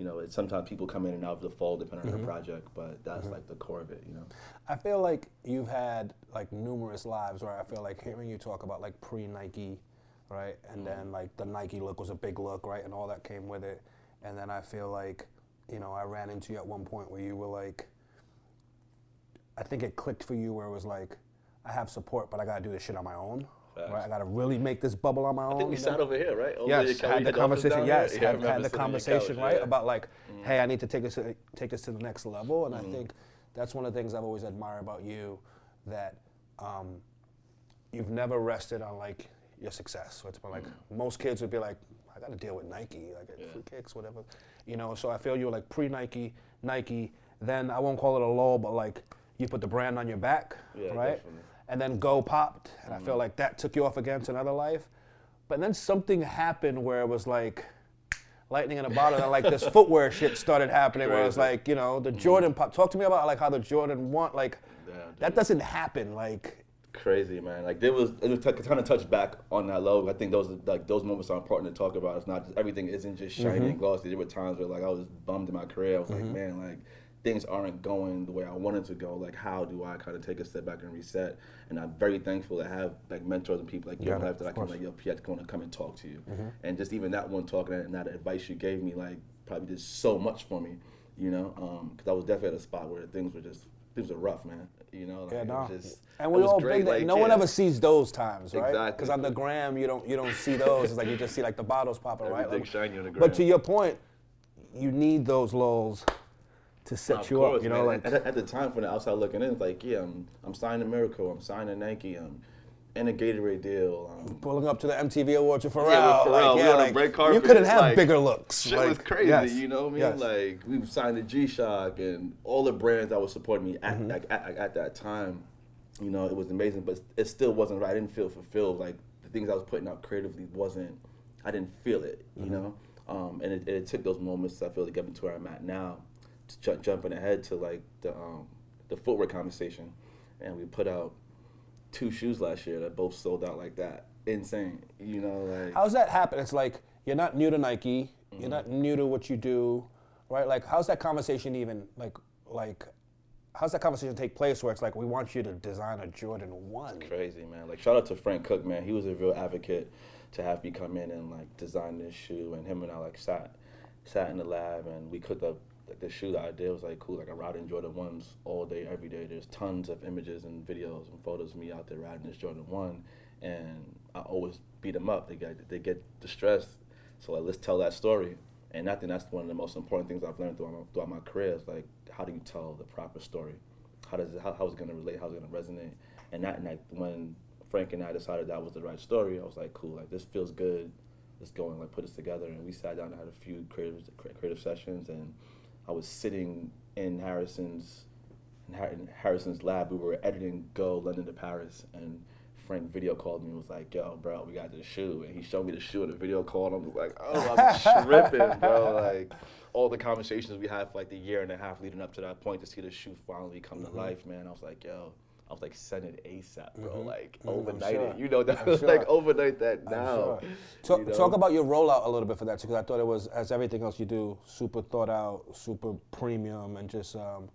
you know, it's sometimes people come in and out of the fold depending on the mm-hmm. project, but that's mm-hmm. like the core of it. You know. I feel like you've had like numerous lives where I feel like hearing you talk about like pre Nike, right? And then mm-hmm. like the Nike look was a big look, right? And all that came with it. And then I feel like, you know, I ran into you at one point where you were like, I think it clicked for you where it was like, I have support, but I gotta do this shit on my own. Facts. Right? I gotta really make this bubble on my own. I think we you sat know? over here, right? Over Yes, had the conversation. Yes. Yeah, had, had the sitting on your conversation, couch, right? yeah. Mm. About like, hey, I need to take this to, take this to the next level, and I think that's one of the things I've always admired about you, that um, you've never rested on like your success. So it's been like most kids would be like, I got to deal with Nike, like free kicks, whatever, you know. So I feel you were like pre Nike, Nike. Then I won't call it a lull, but like you put the brand on your back, Yeah, right? definitely. And then Go popped, and I feel mm. like that took you off against another life. But then something happened where it was like lightning in a bottle, and like this footwear shit started happening where it was like, you know, the mm. Jordan pop. Talk to me about like how the Jordan want, like Yeah, that doesn't happen. Like, crazy, man. Like there was, it was t- kind of touch back on that low. I think those like those moments are important to talk about. It's not just everything isn't just shiny mm-hmm. and glossy. There were times where like I was bummed in my career. I was like, mm-hmm. man, like things aren't going the way I wanted to go. Like how do I kind of take a step back and reset? And I'm very thankful to have like mentors and people like Yeah, my life that I can like, yo, Piet, gonna come and talk to you. Mm-hmm. And just even that one talking and that advice you gave me, like probably did so much for me. You know, um, because I was definitely at a spot where things were just things were rough, man. You know, like, yeah, it no. just, and it we was all big. like, no one ever sees those times, right? Exactly. Because on the gram, you don't you don't see those. It's like you just see like the bottles popping, right? Everything Like- shiny on the gram. But to your point, you need those lulls to set Of you course, up. You know, man. like at, at the time from the outside looking in, it's like, yeah, I'm, I'm signing a Mirraco, I'm signing Nike, I'm in a Gatorade deal. Um, pulling up to the MTV Awards with Pharrell. Yeah, with Pharrell, like, yeah, like, red you couldn't have like, bigger looks. Shit like, was crazy, yes, you know what I mean? yes. Like we signed to G Shock and all the brands that were supporting me at, Mm-hmm. like, at, at that time. You know, it was amazing, but it still wasn't right. I didn't feel fulfilled. Like the things I was putting out creatively wasn't. I didn't feel it. You Mm-hmm. know, um, and it, it took those moments I feel to get me to where I'm at now. Ju- jumping ahead to like the um, the footwear conversation, and we put out two shoes last year that both sold out like that. Insane. You know, like How's that happen? It's like you're not new to Nike. Mm-hmm. You're not new to what you do, right? Like, how's that conversation even like like? How's that conversation take place where it's like we want you to design a Jordan One? crazy, man. Like shout out to Frank Cook, man. He was a real advocate to have me come in and like design this shoe. And him and I like sat sat in the lab and we cooked up like the shoe. The idea was like cool. Like I ride in Jordan ones all day, every day. There's tons of images and videos and photos of me out there riding this Jordan one, and I always beat them up. They get they get distressed. So like let's tell that story. And I think that's one of the most important things I've learned throughout my, throughout my career is like how do you tell the proper story? How does it, how, how's it gonna relate? How's it gonna resonate? And that when Frank and I decided that was the right story, I was like, cool, like this feels good. Let's go and like put this together. And we sat down and had a few creative creative sessions. And I was sitting in Harrison's in Har- in Harrison's lab. We were editing Go London to Paris, and Frank video called me and was like, "Yo, bro, we got this shoe." And he showed me the shoe in the video call, and I was like, "Oh, I'm tripping, bro!" Like all the conversations we had for like the year and a half leading up to that point to see the shoe finally come to mm-hmm. life, man. I was like, "Yo." I was like, send it ASAP, bro. Like Mm, I'm overnight sure. it. You know that I'm sure. like overnight that now. sure. Talk, you know? talk about your rollout a little bit for that, because I thought it was, as everything else you do, super thought out, super premium, and just, um,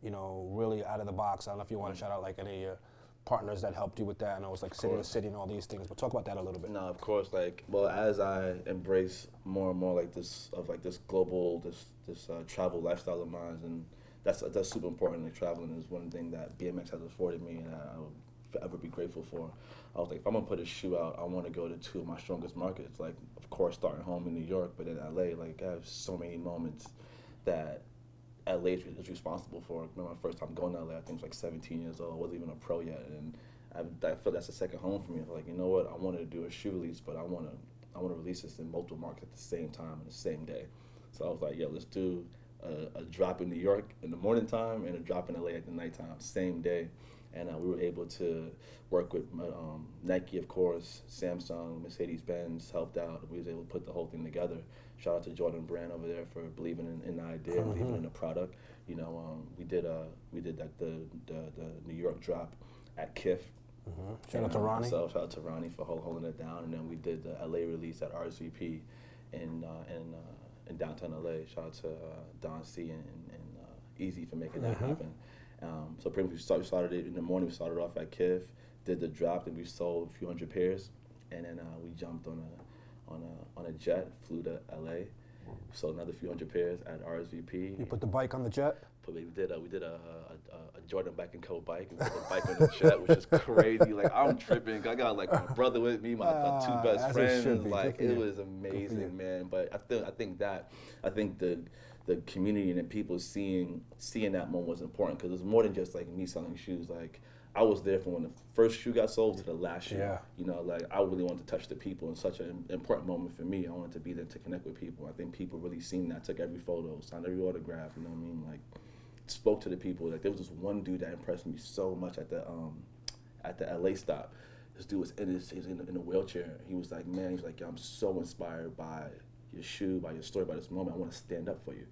you know, really out of the box. I don't know if you want to shout out like any of your partners that helped you with that. And I was like City to course. City and all these things, but talk about that a little bit. No, of course. Like, well, as I embrace more and more like this of like this global, this this uh, travel lifestyle of mine, and that's that's super important. Like traveling is one thing that BMX has afforded me, and I will forever be grateful for. I was like, if I'm gonna put a shoe out, I want to go to two of my strongest markets. Like, of course, starting home in New York, but in LA, like I have so many moments that LA is responsible for. Remember my first time going to LA, I think I was like 17 years old. I wasn't even a pro yet, and I, I feel that's a second home for me. Like, you know what? I wanted to do a shoe release, but I want to I want to release this in multiple markets at the same time on the same day. So I was like, yeah, let's do a, a drop in New York in the morning time and a drop in LA at the nighttime, same day. And uh, we were able to work with um, Nike, of course, Samsung, Mercedes Benz helped out. We was able to put the whole thing together. Shout out to Jordan Brand over there for believing in, in the idea, believing in the product. You know, um, we did uh, we did like the, the the New York drop at Kith. Shout out to um, Ronnie. So shout out to Ronnie for holding it down, and then we did the LA release at RSVP in uh, in uh, in downtown LA. Shout out to uh, Don C and, and uh, Easy for making that happen. Um, so pretty much we started, started it in the morning. We started off at Kith, did the drop, and we sold a few hundred pairs, and then uh, we jumped on a on a on a jet, flew to LA, sold another few hundred pairs at RSVP. You put the bike on the jet. But we did a, we did a, a, a- a Jordan back and Co bike and put the bike on the jet, which is crazy. Like I'm tripping. I got like my brother with me, my, my Ah, two best as it friends. be. Like it you. was Good for you. amazing, man. But I think I think that I think the the community and the people seeing seeing that moment was important because it was more than just like me selling shoes. Like I was there from when the first shoe got sold to the last shoe. Yeah. You know, like I really wanted to touch the people in such an important moment for me. I wanted to be there to connect with people. I think people really seen that. Took every photo, signed every autograph. You know what I mean? Like spoke to the people. Like there was this one dude that impressed me so much at the um at the LA stop. This dude was in his he's in, in a wheelchair. He was like, man, he's like, I'm so inspired by your shoe, by your story, by this moment. I want to stand up for you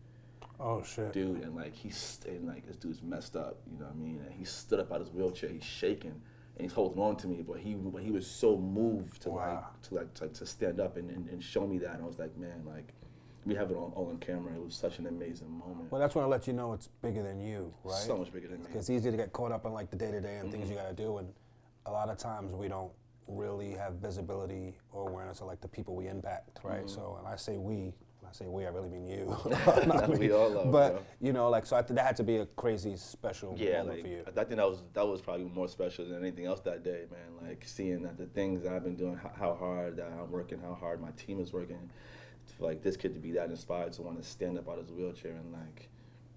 Oh shit. dude, and like he's staying like this dude's messed up, you know what I mean? And he stood up out of his wheelchair, he's shaking, and he's holding on to me, but he but he was so moved to Wow. like to like to, to stand up and, and, and show me that, and I was like, man, like we have it all, all on camera. It was such an amazing moment. Well, that's when I let you know it's bigger than you, right? So much bigger than me. Because it's easy to get caught up in like the day to day and things you Mm-hmm. got to do, and a lot of times we don't really have visibility or awareness of like the people we impact, right? Mm-hmm. So, and I say we, when I say we, I really mean you. Not We all are, But bro. you know, like so, I think that had to be a crazy special Yeah, moment like for you. I think that was that was probably more special than anything else that day, man. Like seeing that the things I've been doing, how, how hard that I'm working, how hard my team is working, for like this kid to be that inspired to want to stand up out of his wheelchair and like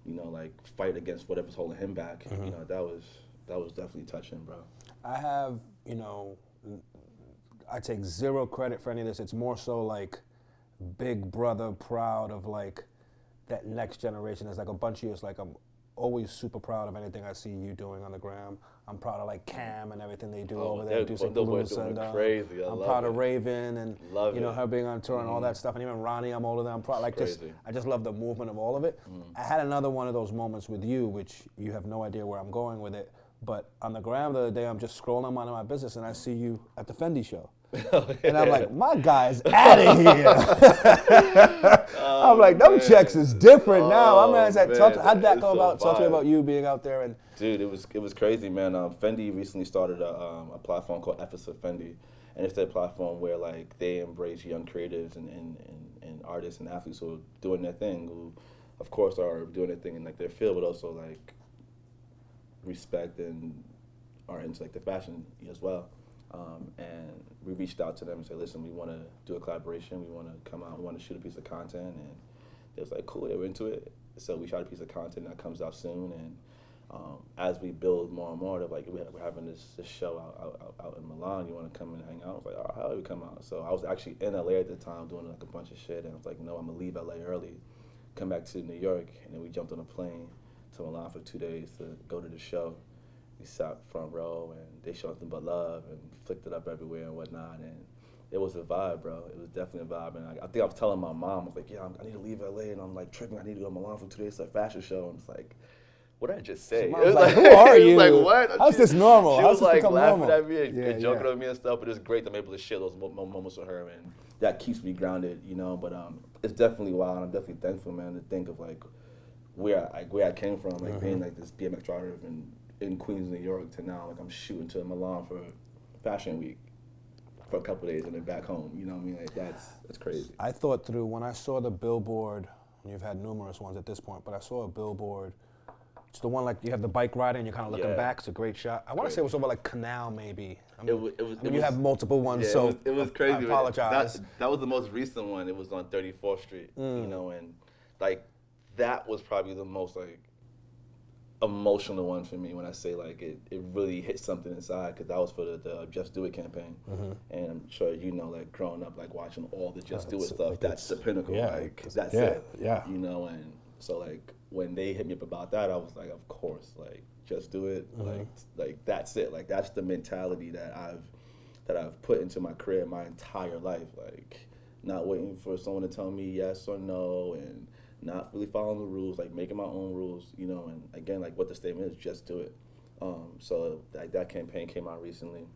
you know, like fight against whatever's holding him back. Mm-hmm. You know, that was that was definitely touching, bro. I have, you know, I take zero credit for any of this. It's more so like big brother proud of like that next generation. There's like a bunch of years like I'm always super proud of anything I see you doing on the gram. I'm proud of like Cam and everything they do Oh, over there. they're- Do those boys Louis doing and, uh, crazy. I I'm love proud of. Raven and Love you know it. her being on tour and all that stuff. And even Ronnie, I'm older than. I'm proud. Like just. I just love the movement of all of it. I had another one of those moments with you, which you have no idea where I'm going with it. But on the gram the other day, I'm just scrolling on my business and I see you at the Fendi show. And I'm like, my guy's out of here. I'm like, them checks is different now. Oh, My man's at, talk, man, how'd that go so about? Talk to me about you being out there and Dude, it was it was crazy, man. Um, Fendi recently started a, um, a platform called F is for Fendi, and it's their platform where like they embrace young creatives and, and, and, and artists and athletes who are doing their thing, who of course are doing their thing in like their field, but also like respect and are into like the fashion as well. Um, and we reached out to them and said, listen, we want to do a collaboration. We want to come out. We want to shoot a piece of content. And they was like, cool, they were into it. So we shot a piece of content that comes out soon. And um, as we build more and more, they're like, we're having this, this show out, out, out, in Milan. You want to come and hang out? I was like, oh, hell, we come out. So I was actually in LA at the time doing like a bunch of shit. And I was like, no, I'm going to leave LA early, come back to New York. And then we jumped on a plane to Milan for two days to go to the show we sat front row and they showed nothing but love and flicked it up everywhere and whatnot and it was a vibe bro it was definitely a vibe and I, I think I was telling my mom I was like yeah I'm, I need to leave LA and I'm like tripping I need to go to Milan for two days to a fashion show and it's like what did I just say? It was like, "Who are you? like, what? How's this normal? She How's was like laughing normal?" at me and, Yeah, and joking yeah. with me and stuff, but it's great that I'm able to share those mo- mo- moments with her, and that keeps me grounded, you know. But um, it's definitely wild. I'm definitely thankful, man, to think of like where I, like where I came from, like being Mm-hmm. like this BMX driver in, in Queens, New York, to now like I'm shooting to Milan for Fashion Week for a couple days and then back home. You know what I mean? Like that's that's crazy. I thought through when I saw the billboard, and you've had numerous ones at this point, but I saw a billboard. It's the one like you have the bike rider and you're kind of looking Yeah. back. It's a great shot. I want to say it was over like Canal maybe. I It wa- it was- I mean, it you was- have multiple ones, Yeah, so it was, it was crazy. I apologize. That, that was the most recent one. It was on 34th Street, Mm. you know, and like that was probably the most like emotional one for me when I say like it, it really hit something inside because that was for the, the Just Do It campaign, Mm-hmm. and I'm sure you know like growing up like watching all the Just Do It stuff. like, That's the pinnacle. yeah, like that's yeah, it. yeah. You know, and so like when they hit me up about that, I was like, of course, like just do it. Mm-hmm. Like like that's it. Like that's the mentality that I've that I've put into my career my entire life. Like not waiting for someone to tell me yes or no and not really following the rules, like making my own rules, you know, and again like what the statement is, just do it. Um, so like that campaign came out recently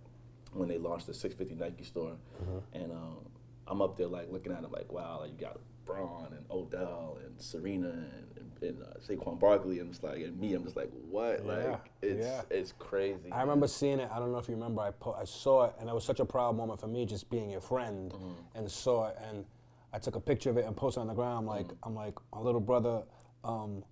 when they launched the 650 Nike store, and um, I'm up there like looking at them like, wow, like you got Bron and Odell and Serena and, and uh, Saquon Barkley, and it's like, and me, I'm just like, what? Yeah, Like it's yeah. it's crazy. I remember seeing it. I don't know if you remember. I po- I saw it, and it was such a proud moment for me, just being your friend, Mm-hmm. and saw it, and I took a picture of it and posted it on the ground. I'm like, Mm-hmm. I'm like, my little brother um,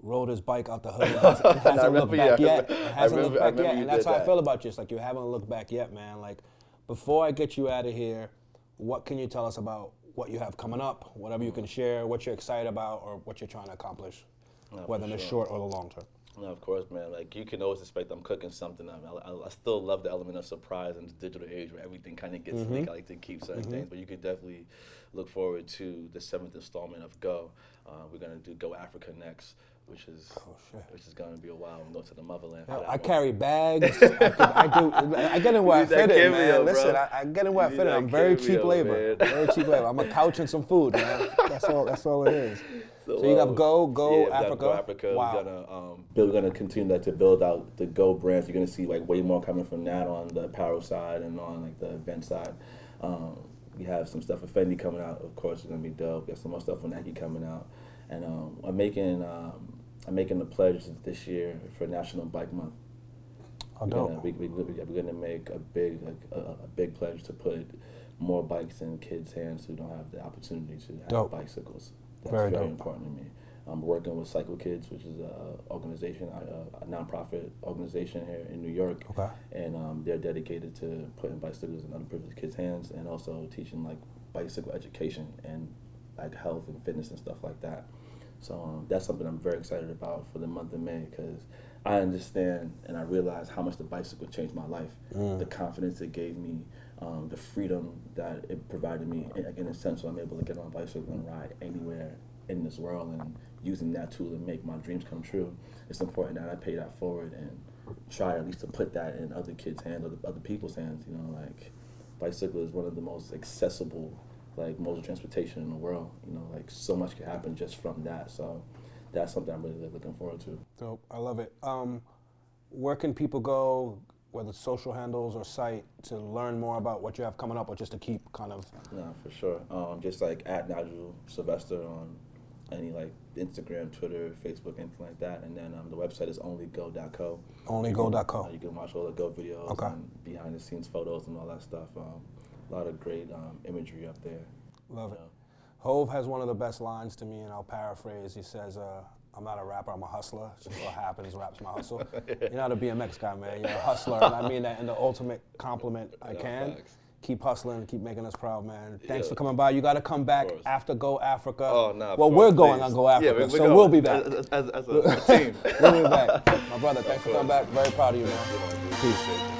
rode his bike out the hood and hasn't, looked yeah, back yet. remember- and I hasn't remember- looked back yet, and that's how I feel about you. It's like you haven't looked back yet, man. Like, before I get you out of here, what can you tell us about what you have coming up? Whatever you can share, what you're excited about, or what you're trying to accomplish, No, for whether in the sure. short or the long term. No, of course, man. Like you can always expect I'm cooking something up. I, I, I still love the element of surprise in the digital age where everything kind of gets Mm-hmm. leaked. I like to keep certain things, but you could definitely look forward to the seventh installment of Go. Uh, we're gonna do Go Africa next, which is Oh, which is gonna be a while. We'll go to the motherland. that I carry bags. I, can- I do. I get in where I You fit in, man. Listen. I, I, get in where I fit in. I'm very cheap labor. man. Very cheap labor. I'm a couch and some food, man. That's all. That's all it is. So, you uh, got go, go yeah, Africa. Go Africa. Wow. We're gonna um, we're gonna continue that to build out the Go brands. You're gonna see like way more coming from that on the apparel side and on like the event side. Um, we have some stuff with Fendi coming out. Of course, it's gonna be dope. Got some more stuff with Nike coming out, and um, I'm making um, I'm making the pledge this year for National Bike Month. Oh, We're gonna, we, we, we're gonna make a big like, a, a big pledge to put more bikes in kids' hands who don't have the opportunity to have Dope. bicycles. That's Very very, important to me. I'm working with Cycle Kids, which is a organization, a, a nonprofit organization here in New York, Okay. and um, they're dedicated to putting bicycles in underprivileged kids' hands and also teaching like bicycle education and like health and fitness and stuff like that. So um, that's something I'm very excited about for the month of May because I understand and I realize how much the bicycle changed my life, the confidence it gave me, um, the freedom that it provided me. In, in a sense, so I'm able to get on a bicycle and ride anywhere in this world and using that tool to make my dreams come true. It's important that I pay that forward and try at least to put that in other kids' hands, other, other people's hands. You know, like bicycle is one of the most accessible like modes of transportation in the world. You know, like so much can happen just from that. So that's something I'm really looking forward to. Dope. I love it. Um, where can people go, whether it's social handles or site, to learn more about what you have coming up, or just to keep kind of? No, for sure. Um, just like at Nigel Sylvester on any like Instagram, Twitter, Facebook, anything like that. And then um, the website is onlygo.co. Onlygo.co. Uh, you can watch all the Go videos Okay. and behind the scenes photos and all that stuff. Um, a lot of great um, imagery up there. Love it. Yeah. Hove has one of the best lines to me, and I'll paraphrase. He says, uh, "I'm not a rapper, I'm a hustler. It's Just what happens, rap's my hustle." You're not a BMX guy, man. You're a hustler, and I mean that in the ultimate compliment I can. facts. Keep hustling, keep making us proud, man. Thanks Yeah. for coming by. You got to come back after Go Africa. Oh, no. of Well, course, we're going please. on Go Africa, Yeah, so going. we'll be back. As, as, as a, a team. we'll be back. My brother, thanks for coming back. Very proud of you, man. Know. Peace.